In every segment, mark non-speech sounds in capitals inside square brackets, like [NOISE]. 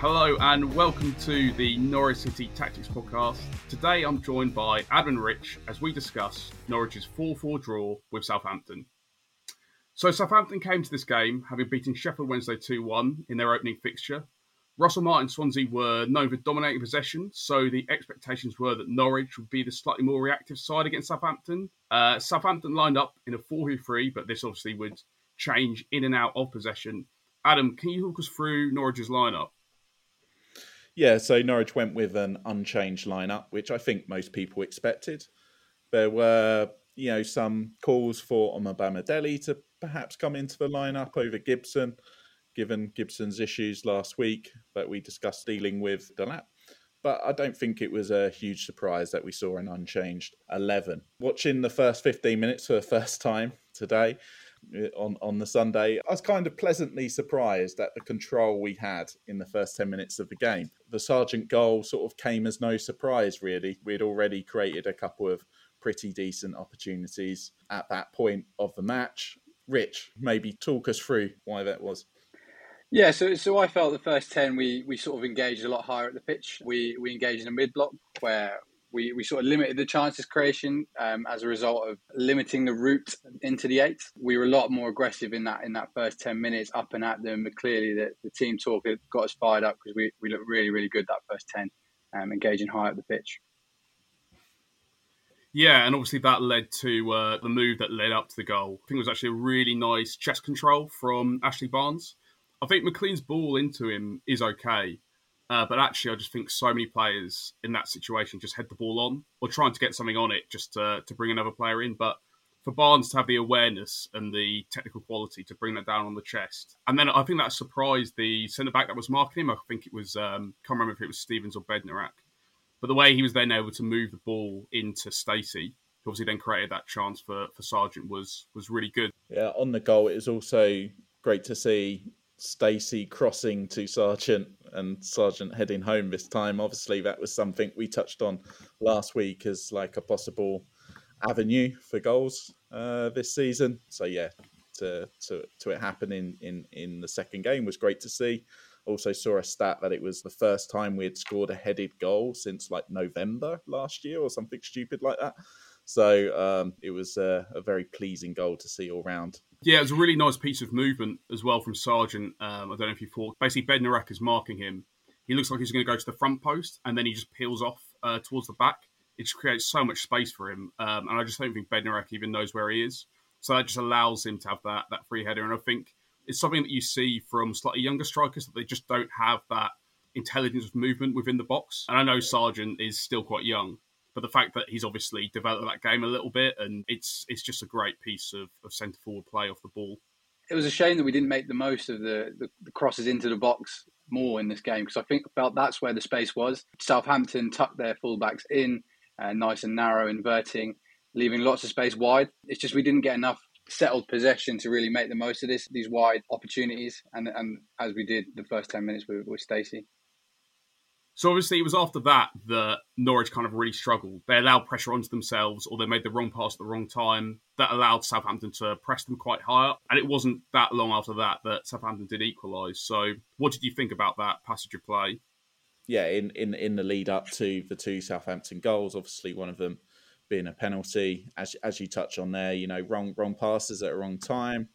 Hello and welcome to the Norwich City Tactics Podcast. Today I'm joined by Adam Rich as we discuss Norwich's 4 4 draw with Southampton. So, Southampton came to this game having beaten Sheffield Wednesday 2 1 in their opening fixture. Russell Martin Swansea were known for dominating possession, so the expectations were that Norwich would be the slightly more reactive side against Southampton. Uh, Southampton lined up in a 4 3, but this obviously would change in and out of possession. Adam, can you talk us through Norwich's lineup? Yeah, so Norwich went with an unchanged lineup, which I think most people expected. There were, you know, some calls for Omobamidele to perhaps come into the lineup over Gibson, given Gibson's issues last week that we discussed dealing with Delap. But I don't think it was a huge surprise that we saw an unchanged 11. Watching the first 15 minutes for the [LAUGHS] first time today, Uh, on on the Sunday, I was kind of pleasantly surprised at the control we had in the first ten minutes of the game. The Sargent goal sort of came as no surprise, really. We'd already created a couple of pretty decent opportunities at that point of the match. Rich, maybe talk us through why that was. Yeah, so so I felt the first ten we we sort of engaged a lot higher at the pitch. We we engaged in a mid block where we, we sort of limited the chances creation um, as a result of limiting the route into the eight. We were a lot more aggressive in that in that first ten minutes, up and at them. But clearly, the, the team talk got us fired up because we, we looked really really good that first ten, um, engaging high up the pitch. Yeah, and obviously that led to uh, the move that led up to the goal. I think it was actually a really nice chest control from Ashley Barnes. I think McLean's ball into him is okay, uh, but actually, I just think so many players in that situation just head the ball on or trying to get something on it just to, to bring another player in. But for Barnes to have the awareness and the technical quality to bring that down on the chest. And then I think that surprised the centre back that was marking him. I think it was, um, can't remember if it was Stephens or Bednarek. But the way he was then able to move the ball into Stacey, who obviously then created that chance for, for Sargent, was was really good. Yeah, on the goal, it was also great to see Stacey crossing to Sargent and Sargent heading home this time. Obviously, that was something we touched on last week as like a possible avenue for goals uh, this season. So yeah, to to to it happen in in in the second game was great to see. Also saw a stat that it was the first time we had scored a headed goal since like November last year or something stupid like that. So um, it was a, a, very pleasing goal to see all round. Yeah, it was a really nice piece of movement as well from Sargent. Um, I don't know if you thought. Basically, Bednarek is marking him. He looks like he's going to go to the front post, and then he just peels off uh, towards the back. It just creates so much space for him, um, and I just don't think Bednarek even knows where he is. So that just allows him to have that that free header, and I think it's something that you see from slightly younger strikers that they just don't have that intelligence of movement within the box. And I know Sargent is still quite young, but the fact that he's obviously developed that game a little bit, and it's it's just a great piece of, of centre forward play off the ball. It was a shame that we didn't make the most of the, the, the crosses into the box more in this game because I think felt that's where the space was. Southampton tucked their fullbacks in, uh, nice and narrow, inverting, leaving lots of space wide. It's just we didn't get enough settled possession to really make the most of this these wide opportunities, and and as we did the first ten minutes with, with Stacey. So obviously, it was after that that Norwich kind of really struggled. They allowed pressure onto themselves, or they made the wrong pass at the wrong time. That allowed Southampton to press them quite high up. And it wasn't that long after that that Southampton did equalise. So, what did you think about that passage of play? Yeah, in, in, in the lead up to the two Southampton goals, obviously one of them being a penalty, as as you touch on there, you know, wrong wrong passes at a wrong time.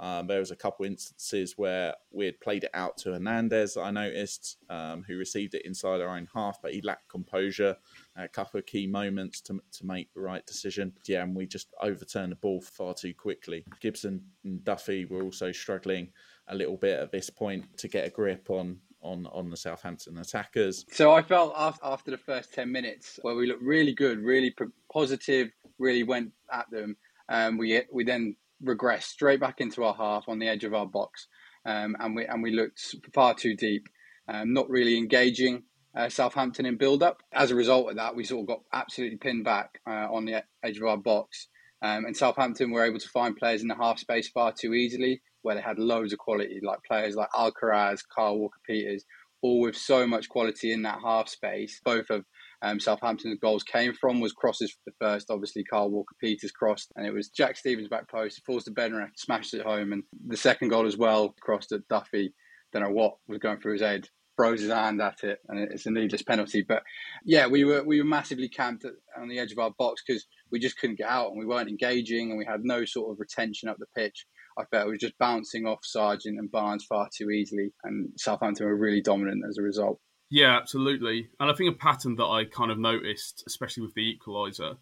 Um, there was a couple instances where we had played it out to Hernandez, I noticed, um, who received it inside our own half, but he lacked composure a couple of key moments to, to make the right decision. Yeah, and we just overturned the ball far too quickly. Gibson and Duffy were also struggling a little bit at this point to get a grip on on on the Southampton attackers. So I felt after, after the first ten minutes where we looked really good, really positive, really went at them. Um, we we then regressed straight back into our half on the edge of our box, um, and we and we looked far too deep, um, not really engaging uh, Southampton in build up. As a result of that, we sort of got absolutely pinned back uh, on the edge of our box, um, and Southampton were able to find players in the half space far too easily, where they had loads of quality, like players like Alcaraz, Kyle Walker Peters, all with so much quality in that half space. Both of um, Southampton's goals came from was crosses for the first, obviously Kyle Walker Peters crossed, and it was Jack Stephens back post, falls to Bednarek, smashed it home, and the second goal as well crossed at Duffy. Don't know what was going through his head. throws his hand at it, and it's a needless penalty. But yeah, we were we were massively camped on the edge of our box because we just couldn't get out, and we weren't engaging, and we had no sort of retention up the pitch. I felt it was just bouncing off Sargent and Barnes far too easily, and Southampton were really dominant as a result. Yeah, absolutely. And I think a pattern that I kind of noticed, especially with the equaliser,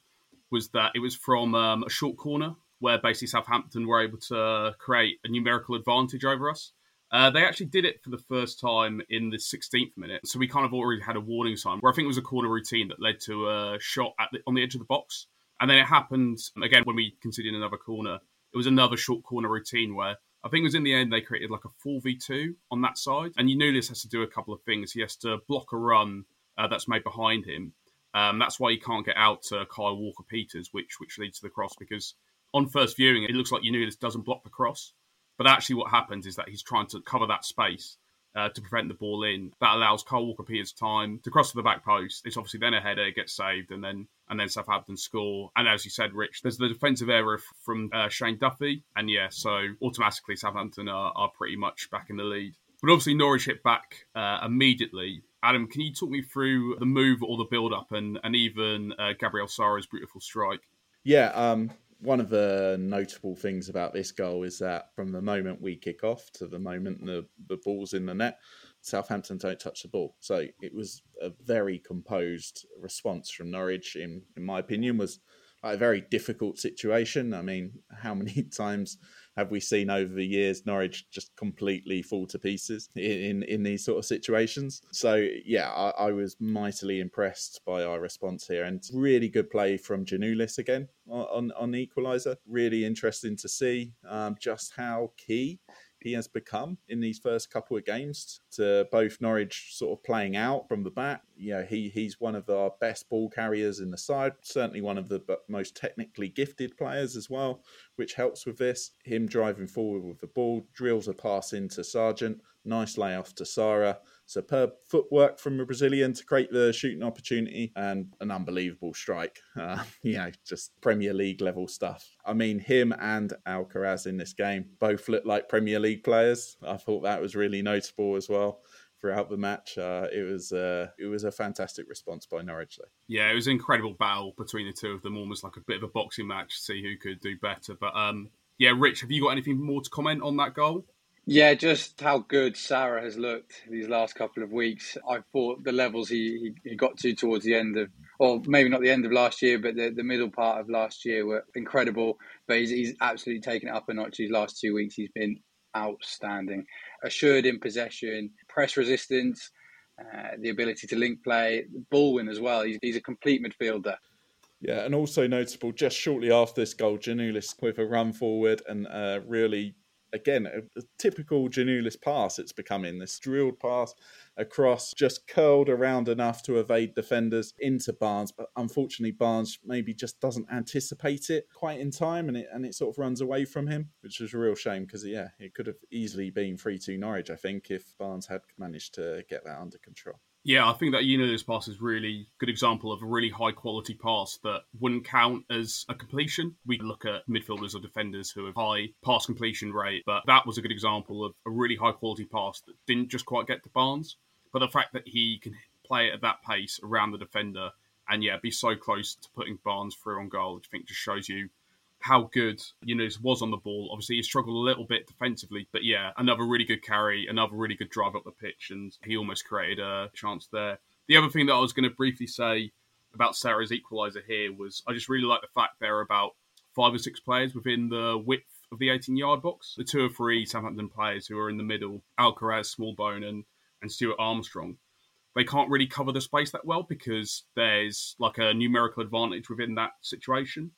was that it was from um, a short corner where basically Southampton were able to create a numerical advantage over us. Uh, they actually did it for the first time in the 16th minute, so we kind of already had a warning sign where I think it was a corner routine that led to a shot the, on the edge of the box. And then it happened again when we conceded another corner. It was another short corner routine where I think it was in the end they created like a 4v2 on that side. And this has to do a couple of things. He has to block a run uh, that's made behind him. Um, that's why he can't get out to Kyle Walker Peters, which which leads to the cross because on first viewing it looks like this doesn't block the cross. But actually, what happens is that he's trying to cover that space uh, to prevent the ball in. That allows Kyle Walker Peters time to cross to the back post. It's obviously then a header, gets saved, and then and then Southampton score. And as you said, Rich, there's the defensive error from uh, Shane Duffy, and yeah, so automatically Southampton are, are pretty much back in the lead. But obviously Norwich hit back uh, immediately. Adam, can you talk me through the move or the build up and, and even uh, Gabriel Sara's beautiful strike? Yeah, um, one of the notable things about this goal is that from the moment we kick off to the moment the, the ball's in the net, Southampton don't touch the ball. So it was a very composed response from Norwich, in, in my opinion, was a very difficult situation. I mean, how many [LAUGHS] times have we seen over the years Norwich just completely fall to pieces in in, these sort of situations? So yeah, I, I, was mightily impressed by our response here, and really good play from Giannoulis again on on equaliser. Really interesting to see um, just how key he has become in these first couple of games to both Norwich sort of playing out from the back. You know, he he's one of our best ball carriers in the side, certainly one of the most technically gifted players as well, which helps with this. Him driving forward with the ball, drills a pass into Sargent, nice layoff to Sara, superb footwork from the Brazilian to create the shooting opportunity, and an unbelievable strike. [LAUGHS] Uh, you know, just Premier League level stuff. I mean, him and Alcaraz in this game both look like Premier League players. I thought that was really notable as well throughout the match. Uh, it was uh, it was a fantastic response by Norwich. Though. Yeah, it was an incredible battle between the two of them, almost like a bit of a boxing match to see who could do better. But um, yeah, Rich, have you got anything more to comment on that goal? Yeah, just how good Sara has looked these last couple of weeks. I thought the levels he, he, got to towards the end of, or maybe not the end of last year, but the, the middle part of last year were incredible. But he's, he's absolutely taken it up a notch these last two weeks. He's been outstanding. Assured in possession, press resistance, uh, the ability to link play, ball win as well. He's, he's a complete midfielder. Yeah, and also notable just shortly after this goal, Giannoulis with a run forward and uh, really again, a, a typical Giannoulis pass it's becoming. This drilled pass across, just curled around enough to evade defenders into Barnes. But unfortunately, Barnes maybe just doesn't anticipate it quite in time and it, and it sort of runs away from him, which is a real shame because, yeah, it could have easily been 3 2 Norwich, I think, if Barnes had managed to get that under control. Yeah, I think that you know this pass is really good example of a really high quality pass that wouldn't count as a completion. We look at midfielders or defenders who have high pass completion rate, but that was a good example of a really high quality pass that didn't just quite get to Barnes. But the fact that he can play it at that pace around the defender and yeah, be so close to putting Barnes through on goal, which I think just shows you how good Yunus was on the ball. Obviously, he struggled a little bit defensively, but yeah, another really good carry, another really good drive up the pitch, and he almost created a chance there. The other thing that I was going to briefly say about Sara's equaliser here was I just really like the fact there are about five or six players within the width of the 18 yard box. The two or three Southampton players who are in the middle, Alcaraz, Smallbone, and, and Stuart Armstrong, they can't really cover the space that well because there's like a numerical advantage within that situation.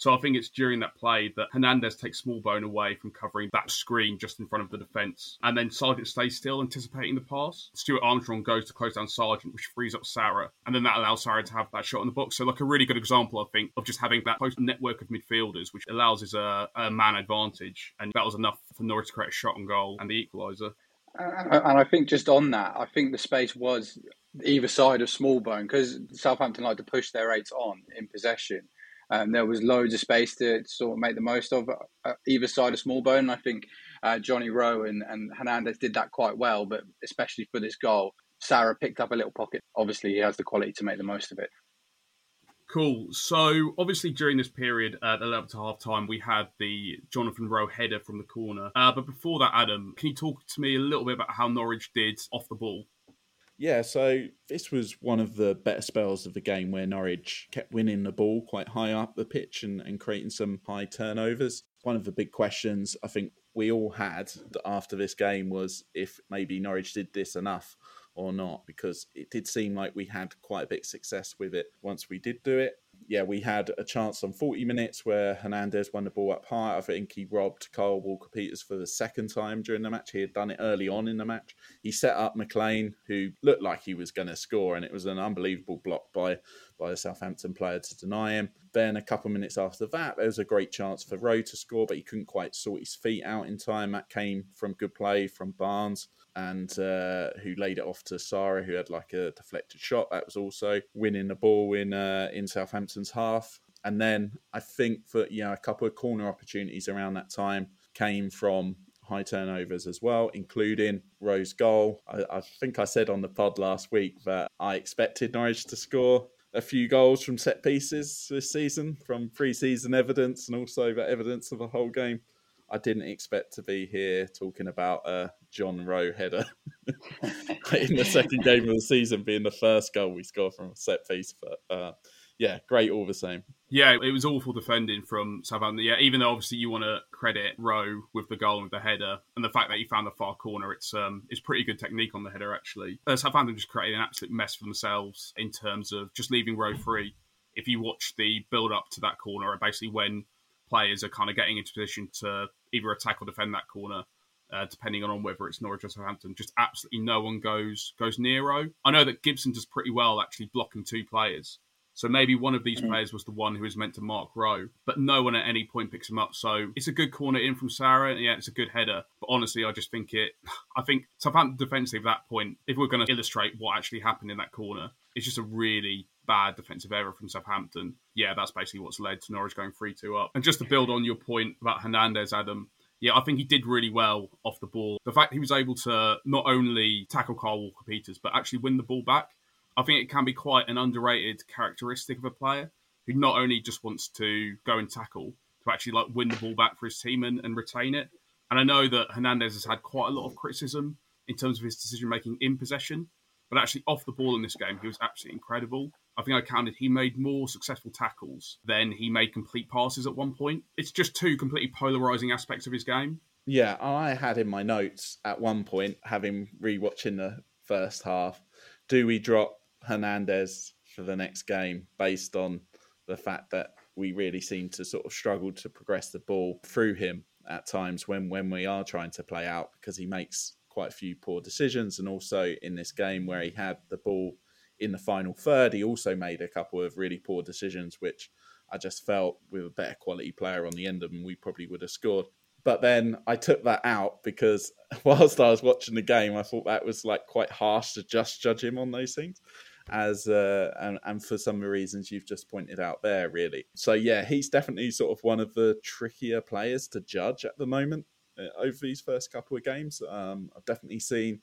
So I think it's during that play that Hernandez takes Smallbone away from covering that screen just in front of the defence. And then Sargent stays still, anticipating the pass. Stuart Armstrong goes to close down Sargent, which frees up Sara. And then that allows Sara to have that shot in the box. So, like a really good example, I think, of just having that post network of midfielders, which allows us a, a man advantage. And that was enough for Norwich to create a shot on goal and the equaliser. And I think just on that, I think the space was either side of Smallbone because Southampton like to push their eights on in possession. Um, there was loads of space to, sort of make the most of uh, either side of Smallbone. I think uh, Johnny Rowe and, and Hernandez did that quite well, but especially for this goal, Sara picked up a little pocket. Obviously, he has the quality to make the most of it. Cool. So obviously during this period at 11 to half time, we had the Jonathan Rowe header from the corner. Uh, but before that, Adam, can you talk to me a little bit about how Norwich did off the ball? Yeah, so this was one of the better spells of the game where Norwich kept winning the ball quite high up the pitch and, and creating some high turnovers. One of the big questions I think we all had after this game was if maybe Norwich did this enough or not, because it did seem like we had quite a bit of success with it once we did do it. Yeah, we had a chance on 40 minutes where Hernandez won the ball up high. I think he robbed Kyle Walker Peters for the second time during the match. He had done it early on in the match. He set up McLean, who looked like he was going to score, and it was an unbelievable block by by a Southampton player to deny him. Then a couple of minutes after that, there was a great chance for Rowe to score, but he couldn't quite sort his feet out in time. That came from good play from Barnes and uh, who laid it off to Sara, who had like a deflected shot. That was also winning the ball in uh, in Southampton's half. And then I think that yeah, a couple of corner opportunities around that time came from high turnovers as well, including Rowe's goal. I, I think I said on the pod last week that I expected Norwich to score a few goals from set pieces this season from pre-season evidence and also the evidence of a whole game. I didn't expect to be here talking about a John Rowe header [LAUGHS] in the second game of the season being the first goal we scored from a set piece. But uh, yeah, great all the same. Yeah, it was awful defending from Southampton. Yeah, even though obviously you want to credit Rowe with the goal and with the header, and the fact that he found the far corner, it's um, it's pretty good technique on the header actually. Uh, Southampton just created an absolute mess for themselves in terms of just leaving Rowe free. If you watch the build up to that corner, basically when players are kind of getting into position to either attack or defend that corner, uh, depending on whether it's Norwich or Southampton. Just absolutely no one goes goes near Rowe. I know that Gibson does pretty well actually blocking two players. So maybe one of these mm-hmm. players was the one who was meant to mark Rowe, but no one at any point picks him up. So it's a good corner in from Sara. Yeah, it's a good header. But honestly, I just think it. [SIGHS] I think Southampton defensively at that point, if we're going to illustrate what actually happened in that corner, it's just a really bad defensive error from Southampton. Yeah, that's basically what's led to Norwich going 3 2 up. And just to build on your point about Hernandez, Adam, yeah, I think he did really well off the ball. The fact he was able to not only tackle Kyle Walker Peters, but actually win the ball back, I think it can be quite an underrated characteristic of a player who not only just wants to go and tackle, to actually like win the ball back for his team and, and retain it. And I know that Hernandez has had quite a lot of criticism in terms of his decision making in possession, but actually off the ball in this game, he was absolutely incredible. I think I counted he made more successful tackles than he made complete passes at one point. It's just two completely polarizing aspects of his game. Yeah, I had in my notes at one point, having rewatching the first half, do we drop Hernandez for the next game based on the fact that we really seem to sort of struggle to progress the ball through him at times when when we are trying to play out because he makes quite a few poor decisions and also in this game where he had the ball in the final third, he also made a couple of really poor decisions, which I just felt with a better quality player on the end of them, we probably would have scored. But then I took that out because [LAUGHS] whilst I was watching the game, I thought that was like quite harsh to just judge him on those things. As uh, and, and for some of the reasons you've just pointed out there, really. So yeah, he's definitely sort of one of the trickier players to judge at the moment uh, over these first couple of games. Um, I've definitely seen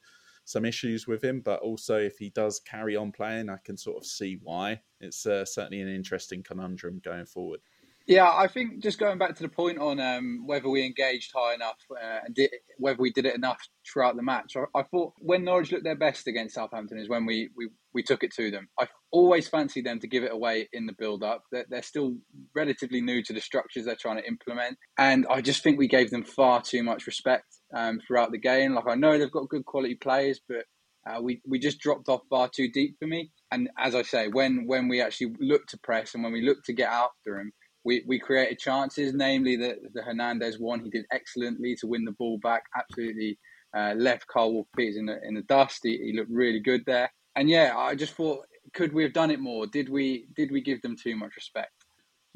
some issues with him, but also if he does carry on playing, I can sort of see why. It's uh, certainly an interesting conundrum going forward. Yeah, I think just going back to the point on um, whether we engaged high enough uh, and did, whether we did it enough throughout the match, I, I, thought when Norwich looked their best against Southampton is when we, we, we took it to them. I always fancied them to give it away in the build up. They're, they're still relatively new to the structures they're trying to implement. And I just think we gave them far too much respect um, throughout the game. Like, I know they've got good quality players, but uh, we, we just dropped off far too deep for me. And as I say, when, when we actually look to press and when we look to get after him, we, we created chances, namely the, the Hernandez one. He did excellently to win the ball back, absolutely uh, left Kyle Walker Peters in the, in the dust. He, he looked really good there. And yeah, I just thought, could we have done it more? Did we did we give them too much respect?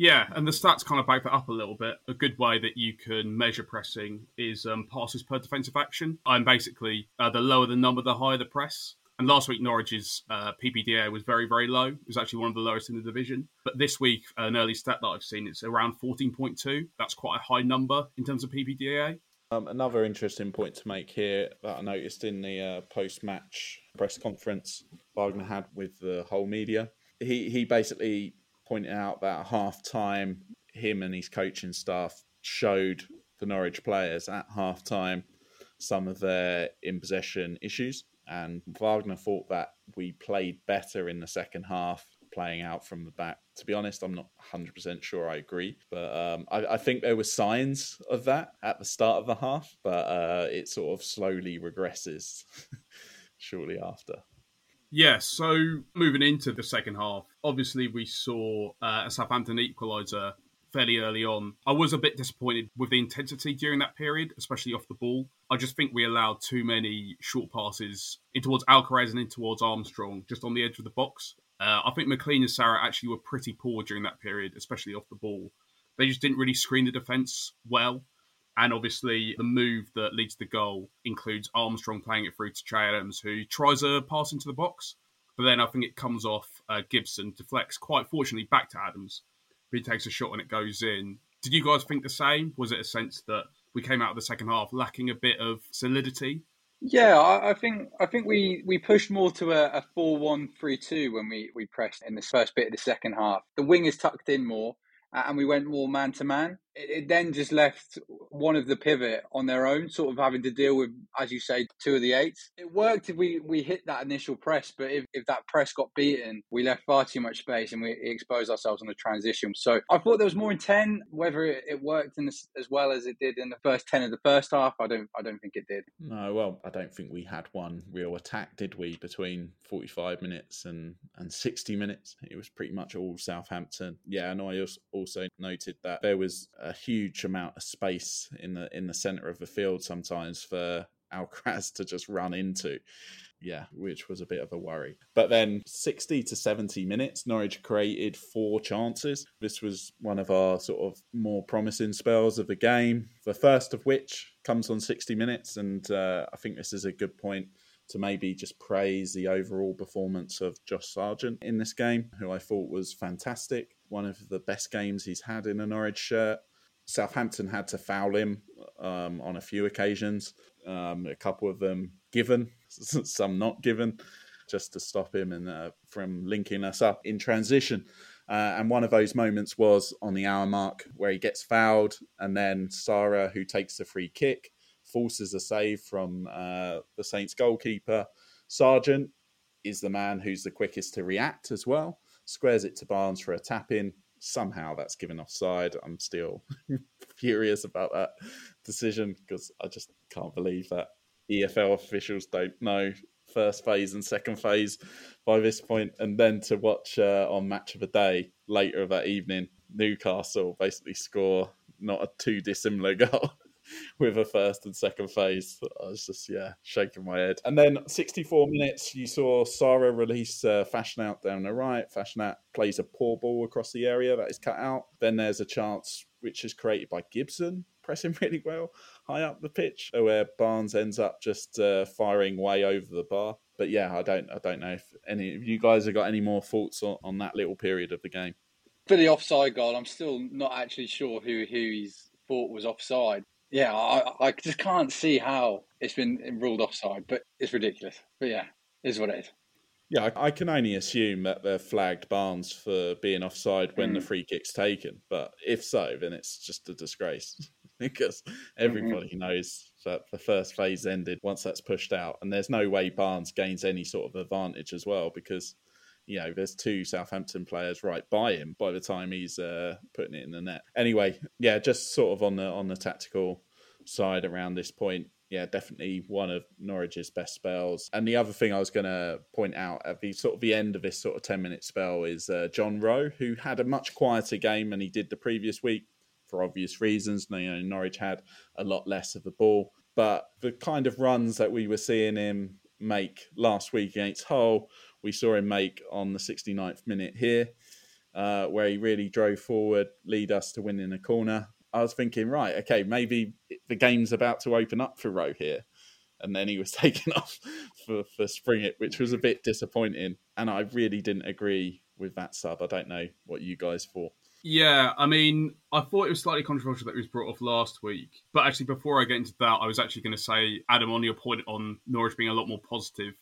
Yeah, and the stats kind of back that up a little bit. A good way that you can measure pressing is um, passes per defensive action. I'm basically uh, the lower the number, the higher the press. And last week, Norwich's uh, PPDA was very, very low. It was actually one of the lowest in the division. But this week, an early stat that I've seen, it's around 14.2. That's quite a high number in terms of PPDA. Um, another interesting point to make here that I noticed in the uh, post-match press conference Wagner had with the whole media, he he basically pointed out that at half time, him and his coaching staff showed the Norwich players at half time some of their in possession issues. And Wagner thought that we played better in the second half, playing out from the back. To be honest, I'm not 100% sure I agree, but um, I, I, think there were signs of that at the start of the half, but uh, it sort of slowly regresses [LAUGHS] shortly after. Yeah, so moving into the second half, obviously we saw uh, a Southampton equaliser fairly early on. I was a bit disappointed with the intensity during that period, especially off the ball. I just think we allowed too many short passes in towards Alcaraz and in towards Armstrong, just on the edge of the box. Uh, I think McLean and Sara actually were pretty poor during that period, especially off the ball. They just didn't really screen the defence well. And obviously, the move that leads to the goal includes Armstrong playing it through to Che Adams, who tries a pass into the box. But then I think it comes off uh, Gibson, deflects quite fortunately back to Adams, he takes a shot and it goes in. Did you guys think the same? Was it a sense that we came out of the second half lacking a bit of solidity? Yeah, I, I think I think we, we pushed more to a, a 4-1-3-2 when we, we pressed in the first bit of the second half. The wing is tucked in more, and we went more man to man. It then just left one of the pivot on their own, sort of having to deal with, as you say, two of the eights. It worked if we, we hit that initial press, but if, if that press got beaten, we left far too much space and we exposed ourselves on the transition. So I thought there was more intent. Whether it, it worked in as well as it did in the first ten of the first half, I don't I don't think it did. No, well, I don't think we had one real attack, did we? Between forty five minutes and and sixty minutes, it was pretty much all Southampton. Yeah, and I also noted that there was a huge amount of space in the in the center of the field sometimes for Alcaraz to just run into. Yeah, which was a bit of a worry. But then 60 to 70 minutes, Norwich created four chances. This was one of our sort of more promising spells of the game, the first of which comes on 60 minutes. And uh, I think this is a good point to maybe just praise the overall performance of Josh Sargent in this game, who I thought was fantastic. One of the best games he's had in a Norwich shirt. Southampton had to foul him um, on a few occasions, um, a couple of them given, [LAUGHS] some not given, just to stop him and uh, from linking us up in transition. Uh, and one of those moments was on the hour mark where he gets fouled, and then Sara, who takes the free kick, forces a save from uh, the Saints goalkeeper. Sargent is the man who's the quickest to react as well, squares it to Barnes for a tap in, somehow that's given offside. I'm still [LAUGHS] furious about that decision because I just can't believe that EFL officials don't know first phase and second phase by this point. And then to watch uh, on Match of the Day later of that evening, Newcastle basically score not a too dissimilar [LAUGHS] goal [LAUGHS] with a first and second phase. I was just, yeah, shaking my head. And then 64 minutes, you saw Sara release uh, Fassnacht down the right. Fassnacht plays a poor ball across the area that is cut out. Then there's a chance which is created by Gibson [LAUGHS] pressing really well high up the pitch, where Barnes ends up just uh, firing way over the bar. But yeah, I don't, I don't know if any of you guys have got any more thoughts on, on that little period of the game. For the offside goal, I'm still not actually sure who who he's thought was offside yeah, I, I just can't see how it's been ruled offside, but it's ridiculous. But yeah, is what it is. Yeah, I, I can only assume that they're flagged Barnes for being offside when mm. the free kick's taken. But if so, then it's just a disgrace [LAUGHS] because everybody mm-hmm. knows that the first phase ended once that's pushed out, and there's no way Barnes gains any sort of advantage as well because you know, there's two Southampton players right by him by the time he's uh, putting it in the net. Anyway, yeah, just sort of on the on the tactical side around this point. Yeah, definitely one of Norwich's best spells. And the other thing I was going to point out at the sort of the end of this sort of 10 minute spell is uh, John Rowe, who had a much quieter game than he did the previous week for obvious reasons. You know, Norwich had a lot less of the ball. But the kind of runs that we were seeing him make last week against Hull we saw him make on the 69th minute here, uh, where he really drove forward, lead us to winning a corner. I was thinking, right, okay, maybe the game's about to open up for Rowe here. And then he was [LAUGHS] taken off for, for Springett, which was a bit disappointing. And I really didn't agree with that sub. I don't know what you guys thought. Yeah, I mean, I thought it was slightly controversial that he was brought off last week. But actually, before I get into that, I was actually going to say, Adam, on your point on Norwich being a lot more positive,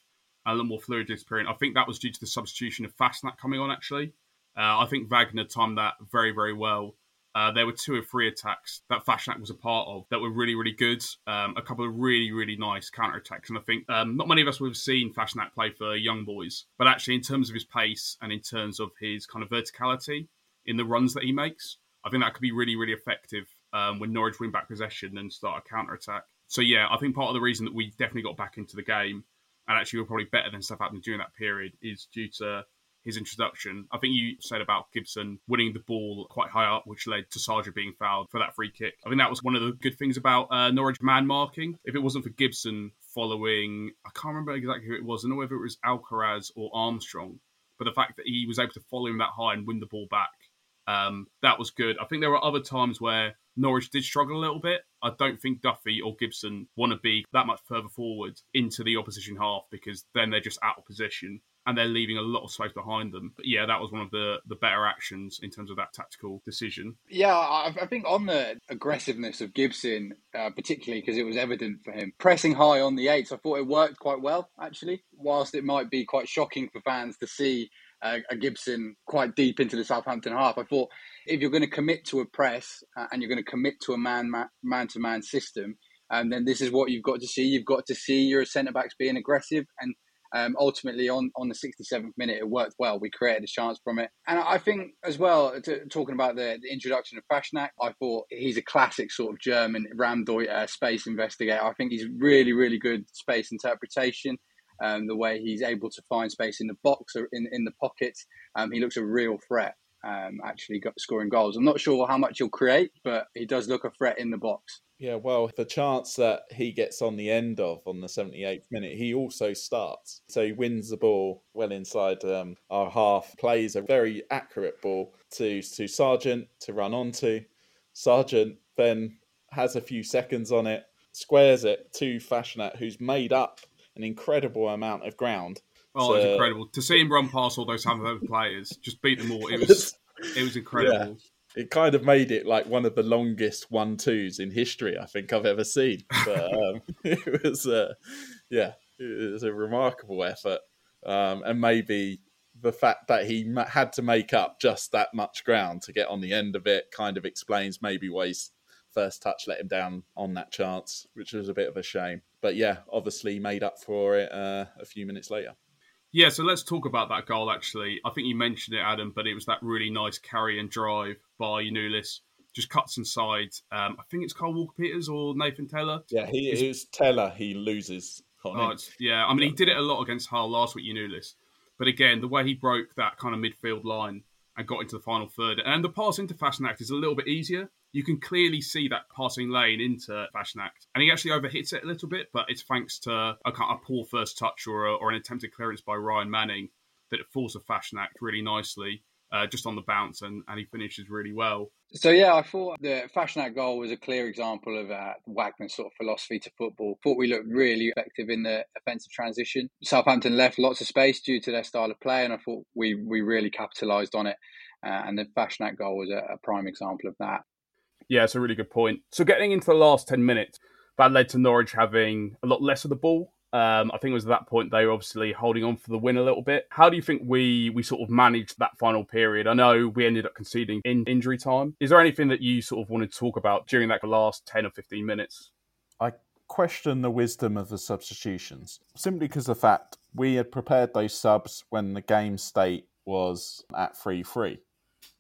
a lot more fluid period, I think that was due to the substitution of Fassnacht coming on, actually. Uh, I think Wagner timed that very, very well. Uh, there were two or three attacks that Fassnacht was a part of that were really, really good. Um, a couple of really, really nice counter attacks. And I think um, not many of us would have seen Fassnacht play for young boys, but actually, in terms of his pace and in terms of his kind of verticality in the runs that he makes, I think that could be really, really effective um, when Norwich win back possession and start a counter attack. So, yeah, I think part of the reason that we definitely got back into the game and actually were probably better than Southampton during that period is due to his introduction. I think you said about Gibson winning the ball quite high up, which led to Sargent being fouled for that free kick. I think that was one of the good things about uh, Norwich man marking. If it wasn't for Gibson following, I can't remember exactly who it was. I know whether it was Alcaraz or Armstrong, but the fact that he was able to follow him that high and win the ball back, um, that was good. I think there were other times where Norwich did struggle a little bit. I don't think Duffy or Gibson want to be that much further forward into the opposition half because then they're just out of position and they're leaving a lot of space behind them. But yeah, that was one of the the better actions in terms of that tactical decision. Yeah, I, I think on the aggressiveness of Gibson, uh, particularly because it was evident for him pressing high on the eights, I thought it worked quite well actually. Whilst it might be quite shocking for fans to see uh, a Gibson quite deep into the Southampton half, I thought if you're going to commit to a press uh, and you're going to commit to a man man to man system, um, then this is what you've got to see. You've got to see your centre backs being aggressive and um, ultimately, on, on the 67th minute, it worked well. We created a chance from it. And I think, as well, to, talking about the, the, introduction of Fassnacht, I thought he's a classic sort of German Raumdeuter space investigator. I think he's really, really good space interpretation. Um, the way he's able to find space in the box or in, in the pockets. Um, he looks a real threat um, actually scoring goals. I'm not sure how much he'll create, but he does look a threat in the box. Yeah, well, the chance that he gets on the end of on the 78th minute, he also starts. So he wins the ball well inside um, our half, plays a very accurate ball to, to Sargent to run onto. Sargent then has a few seconds on it, squares it to Fassnacht, who's made up an incredible amount of ground. Oh, so, it's incredible to see him run past all those Southampton players, just beat them all. It was [LAUGHS] it was incredible. Yeah it kind of made it like one of the longest one twos in history I think I've ever seen. But [LAUGHS] um, [LAUGHS] it was, uh, yeah, it was a remarkable effort, um, and maybe the fact that he had to make up just that much ground to get on the end of it kind of explains maybe why his first touch let him down on that chance, which was a bit of a shame. But yeah, obviously made up for it uh, a few minutes later. Yeah, so let's talk about that goal actually. I think you mentioned it, Adam, but it was that really nice carry and drive by Giannoulis. Just cuts inside. Um, I think it's Kyle Walker Peters or Nathan Tella. Yeah, he is Tella. He loses. Oh, yeah, I mean, he did it a lot against Hull last week, Giannoulis. But again, the way he broke that kind of midfield line and got into the final third, and the pass into Fassnacht is a little bit easier you can clearly see that passing lane into Fassnacht. And he actually overhits it a little bit, but it's thanks to a, a poor first touch or, a, or an attempted clearance by Ryan Manning that it falls to Fassnacht really nicely. Uh, just on the bounce, and, and he finishes really well. So yeah, I thought the Fassnacht goal was a clear example of uh, Wagner's sort of philosophy to football. Thought we looked really effective in the offensive transition. Southampton left lots of space due to their style of play, and I thought we we really capitalised on it. Uh, and the Fassnacht goal was a, a, prime example of that. Yeah, it's a really good point. So getting into the last 10 minutes, that led to Norwich having a lot less of the ball. Um, I think it was at that point they were obviously holding on for the win a little bit. How do you think we we sort of managed that final period? I know we ended up conceding in injury time. Is there anything that you sort of want to talk about during that last 10 or 15 minutes? I question the wisdom of the substitutions simply because the fact we had prepared those subs when the game state was at 3 3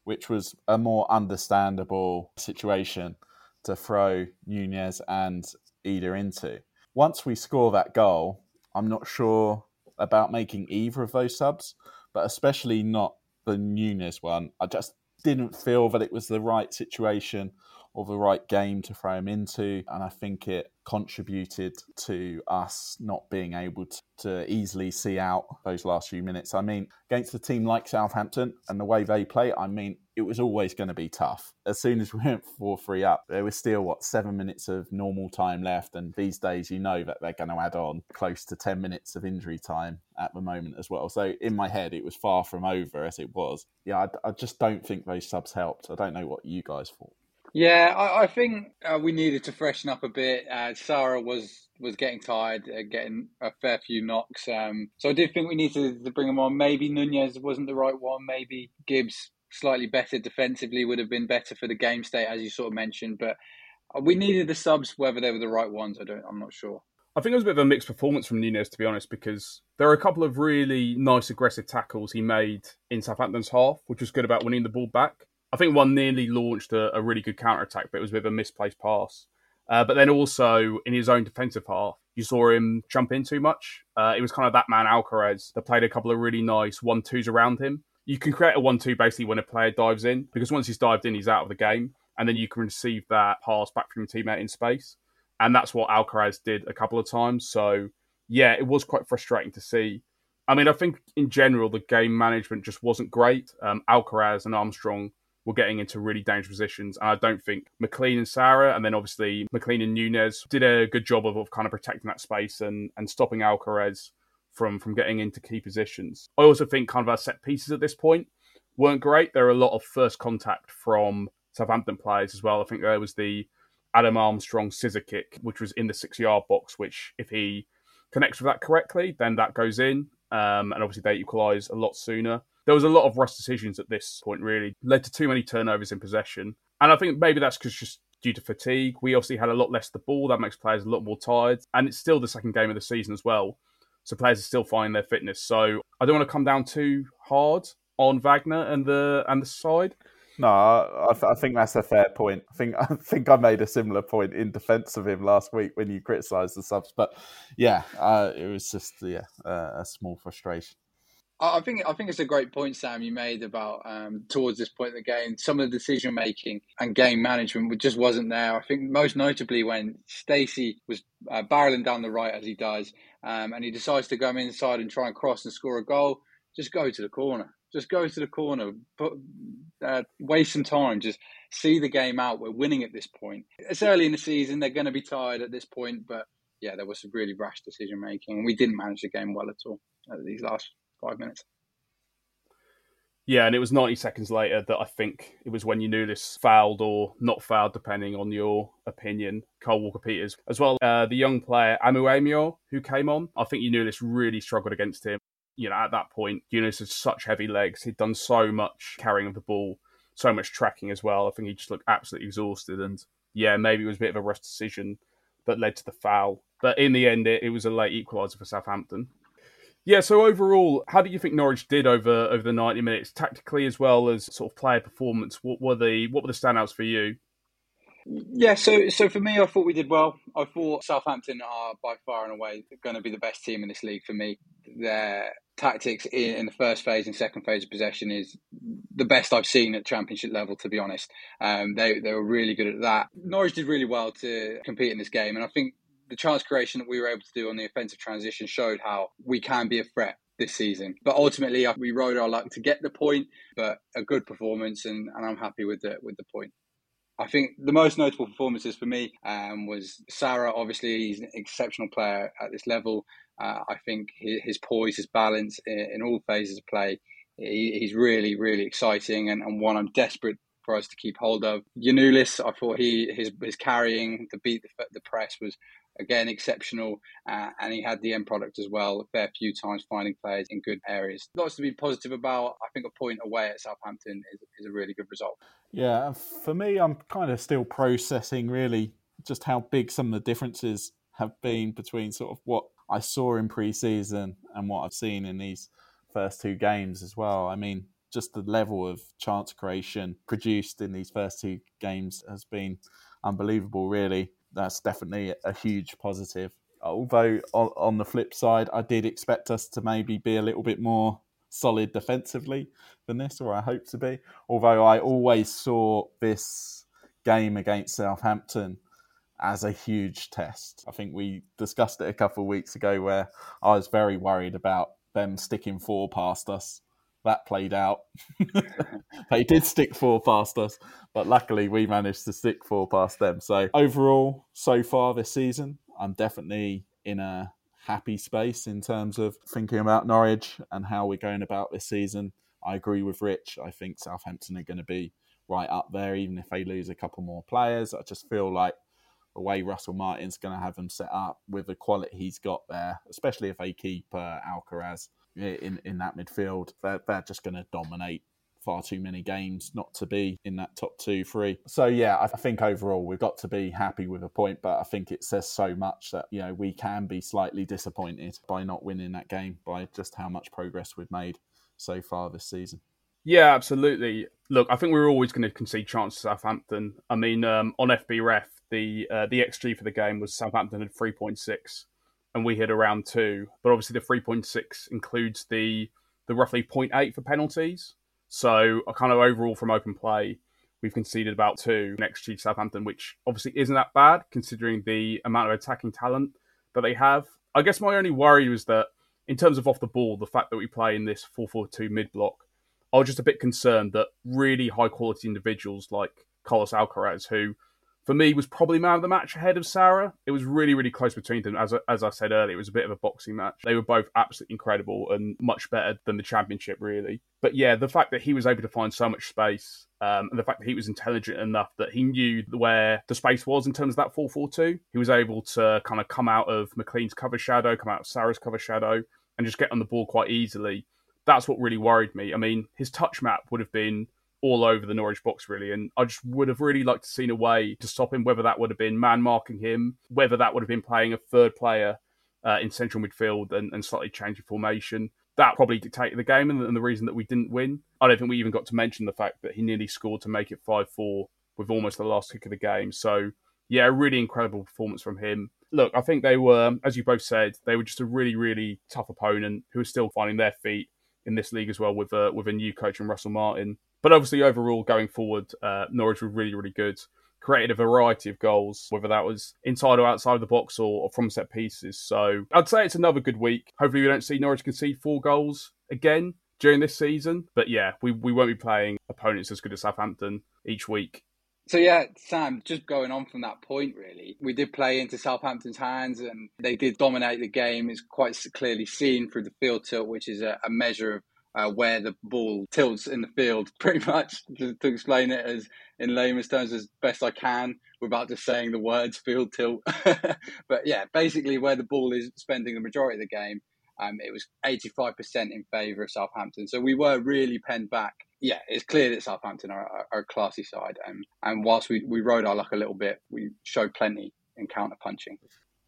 which was a more understandable situation to throw Nunez and Idah into. Once we score that goal, I'm not sure about making either of those subs, but especially not the Nunez one. I just didn't feel that it was the right situation or the right game to throw him into. And I think it contributed to us not being able to, to, easily see out those last few minutes. I mean, against a team like Southampton and the way they play, I mean, it was always going to be tough. As soon as we went 4 3 up, there was still, what, seven minutes of normal time left. And these days, you know that they're going to add on close to 10 minutes of injury time at the moment as well. So in my head, it was far from over as it was. Yeah, I, I just don't think those subs helped. I don't know what you guys thought. Yeah, I, I think uh, we needed to freshen up a bit. Uh, Sara was was getting tired, uh, getting a fair few knocks. Um, so I did think we needed to bring him on. Maybe Nunez wasn't the right one. Maybe Gibbs slightly better defensively would have been better for the game state, as you sort of mentioned. But we needed the subs, whether they were the right ones. I don't. I'm not sure. I think it was a bit of a mixed performance from Nunez, to be honest, because there are a couple of really nice aggressive tackles he made in Southampton's half, which was good about winning the ball back. I think one nearly launched a, a really good counter attack, but it was with a misplaced pass. Uh, but then also in his own defensive half, you saw him jump in too much. Uh, it was kind of that man Alcaraz that played a couple of really nice one twos around him. You can create a one two basically when a player dives in because once he's dived in, he's out of the game, and then you can receive that pass back from your teammate in space, and that's what Alcaraz did a couple of times. So yeah, it was quite frustrating to see. I mean, I think in general the game management just wasn't great. Um, Alcaraz and Armstrong were getting into really dangerous positions. And I don't think McLean and Sara, and then obviously McLean and Nunez did a good job of, of kind of protecting that space and, and stopping Alcaraz from, from getting into key positions. I also think kind of our set pieces at this point weren't great. There are a lot of first contact from Southampton players as well. I think there was the Adam Armstrong scissor kick, which was in the six yard box, which if he connects with that correctly, then that goes in. Um, and obviously they equalise a lot sooner there was a lot of rush decisions at this point, really, led to too many turnovers in possession. And I think maybe that's because just due to fatigue. We obviously had a lot less the ball. That makes players a lot more tired. And it's still the second game of the season as well. So players are still finding their fitness. So I don't want to come down too hard on Wagner and the and the side. No, I, I, think that's a fair point. I think [LAUGHS] I think I made a similar point in defence of him last week when you criticised the subs. But yeah, uh, it was just yeah uh, a small frustration. I think I think it's a great point, Sam, you made about um, towards this point in the game, some of the decision making and game management just wasn't there. I think most notably when Stacey was uh, barreling down the right as he does, um, and he decides to go inside and try and cross and score a goal. Just go to the corner. Just go to the corner. Put, uh, waste some time. Just see the game out. We're winning at this point. It's early in the season. They're going to be tired at this point, but yeah, there was some really rash decision making, and we didn't manage the game well at all these last five minutes. Yeah, and it was 90 seconds later that I think it was when Giannoulis fouled or not fouled, depending on your opinion. Kyle Walker Peters, as well, uh, the young player Amu who came on. I think Giannoulis really struggled against him. You know, at that point, Yunus had such heavy legs. He'd done so much carrying of the ball, so much tracking as well. I think he just looked absolutely exhausted. And yeah, maybe it was a bit of a rush decision that led to the foul. But in the end, it, it was a late equaliser for Southampton. Yeah, so overall, how do you think Norwich did over over the ninety minutes, tactically as well as sort of player performance? What were the what were the standouts for you? Yeah, so so for me, I thought we did well. I thought Southampton are by far and away going to be the best team in this league for me. Their tactics in, in the first phase and second phase of possession is the best I've seen at championship level. To be honest, um, they they were really good at that. Norwich did really well to compete in this game, and I think the chance creation that we were able to do on the offensive transition showed how we can be a threat this season. But ultimately, uh, we rode our luck to get the point, but a good performance, and, and I'm happy with the with the point. I think the most notable performances for me um, was Sara. Obviously, he's an exceptional player at this level. Uh, I think his, his, poise, his balance in, in all phases of play, he, he's really, really exciting and, and one I'm desperate for us to keep hold of. Giannoulis, I thought he his his carrying to beat the, the press was again exceptional, uh, and he had the end product as well. A fair few times finding players in good areas. Lots to be positive about. I think a point away at Southampton is, is a really good result. Yeah, for me, I'm kind of still processing really just how big some of the differences have been between sort of what I saw in pre-season and what I've seen in these first two games as well. I mean, just the level of chance creation produced in these first two games has been unbelievable, really. That's definitely a huge positive. Although, on, on the flip side, I did expect us to maybe be a little bit more solid defensively than this, or I hope to be. Although I always saw this game against Southampton as a huge test. I think we discussed it a couple of weeks ago where I was very worried about them sticking four past us that played out. [LAUGHS] [LAUGHS] they did stick four past us, but luckily we managed to stick four past them. So overall, so far this season, I'm definitely in a happy space in terms of thinking about Norwich and how we're going about this season. I agree with Rich. I think Southampton are going to be right up there, even if they lose a couple more players. I just feel like the way Russell Martin's going to have them set up with the quality he's got there, especially if they keep uh, Alcaraz in in that midfield, they're, they're just going to dominate far too many games not to be in that top two, three. So yeah, I think overall we've got to be happy with a point, but I think it says so much that you know we can be slightly disappointed by not winning that game by just how much progress we've made so far this season. Yeah, absolutely. Look, I think we're always going to concede chances to Southampton. I mean, um, on FBref, the uh, the XG for the game was Southampton at three point six and we hit around two. But obviously, the 3.6 includes the the roughly 0.8 for penalties. So, a kind of overall from open play, we've conceded about two next to Southampton, which obviously isn't that bad considering the amount of attacking talent that they have. I guess my only worry was that in terms of off the ball, the fact that we play in this 4 4 2 mid block, I was just a bit concerned that really high quality individuals like Carlos Alcaraz, who for me was probably man of the match ahead of Sara. It was really, really close between them. As, as I said earlier, it was a bit of a boxing match. They were both absolutely incredible and much better than the championship, really. But yeah, the fact that he was able to find so much space um, and the fact that he was intelligent enough that he knew where the space was in terms of that 4 4 2, he was able to kind of come out of McLean's cover shadow, come out of Sara's cover shadow, and just get on the ball quite easily. That's what really worried me. I mean, his touch map would have been all over the Norwich box, really. And I just would have really liked to seen a way to stop him, whether that would have been man marking him, whether that would have been playing a third player uh, in central midfield and, and slightly changing formation. That probably dictated the game and, the reason that we didn't win. I don't think we even got to mention the fact that he nearly scored to make it 5 4 with almost the last kick of the game. So, yeah, really incredible performance from him. Look, I think they were, as you both said, they were just a really, really tough opponent who are still finding their feet in this league as well with a, with a new coach and Russell Martin. But obviously, overall, going forward, uh, Norwich were really, really good. Created a variety of goals, whether that was inside or outside of the box or, or from set pieces. So I'd say it's another good week. Hopefully, we don't see Norwich concede four goals again during this season. But yeah, we, we won't be playing opponents as good as Southampton each week. So yeah, Sam, just going on from that point, really, we did play into Southampton's hands, and they did dominate the game. It's quite clearly seen through the field tilt, which is a, a measure of uh, where the ball tilts in the field, [LAUGHS] pretty much to, to, explain it as in layman's terms as best I can without just saying the words [LAUGHS] field tilt. [LAUGHS] but yeah, basically where the ball is spending the majority of the game, um, it was 85% in favour of Southampton. So we were really penned back. Yeah, it's clear that Southampton are, are, are a classy side. Um, and whilst we, we rode our luck a little bit, we showed plenty in counter punching.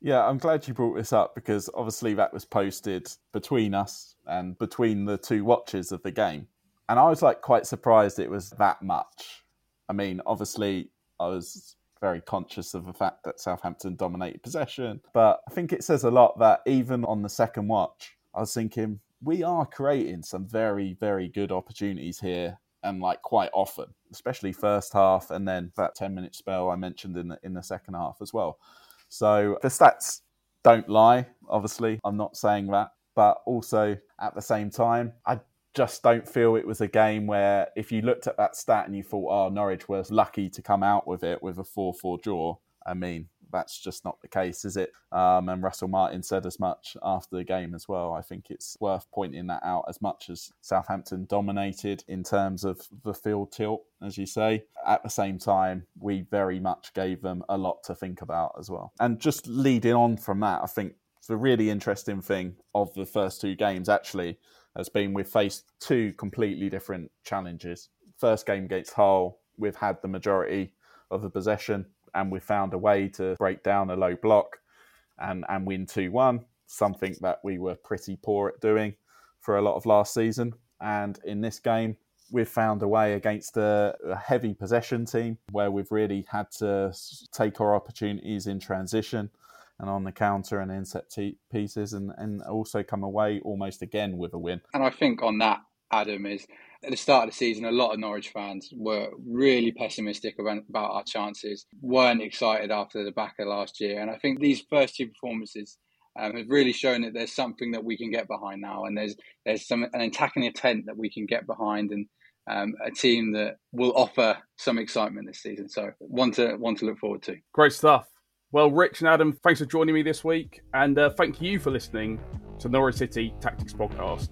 Yeah, I'm glad you brought this up because obviously that was posted between us and between the two watches of the game. And I was like quite surprised it was that much. I mean, obviously, I was very conscious of the fact that Southampton dominated possession, but I think it says a lot that even on the second watch, I was thinking we are creating some very, very good opportunities here and like quite often, especially first half and then that 10 minute spell I mentioned in the, in the second half as well. So the stats don't lie, obviously. I'm not saying that. But also at the same time, I just don't feel it was a game where if you looked at that stat and you thought, oh, Norwich was lucky to come out with it with a 4 4 draw. I mean, that's just not the case, is it? Um, and Russell Martin said as much after the game as well. I think it's worth pointing that out as much as Southampton dominated in terms of the field tilt, as you say. At the same time, we very much gave them a lot to think about as well. And just leading on from that, I think the really interesting thing of the first two games actually has been we've faced two completely different challenges. First game against Hull, we've had the majority of the possession and we found a way to break down a low block and, and win 2 1, something that we were pretty poor at doing for a lot of last season. And in this game, we've found a way against a, a, heavy possession team where we've really had to take our opportunities in transition and on the counter and in set pieces and, and also come away almost again with a win. And I think on that, Adam, is at the start of the season, a lot of Norwich fans were really pessimistic about, our chances, weren't excited after the back of last year. And I think these first two performances um, has really shown that there's something that we can get behind now, and there's there's some an attacking intent that we can get behind, and um, a team that will offer some excitement this season. So one to one to look forward to. Great stuff. Well, Rich and Adam, thanks for joining me this week, and uh, thank you for listening to Norwich City Tactics Podcast.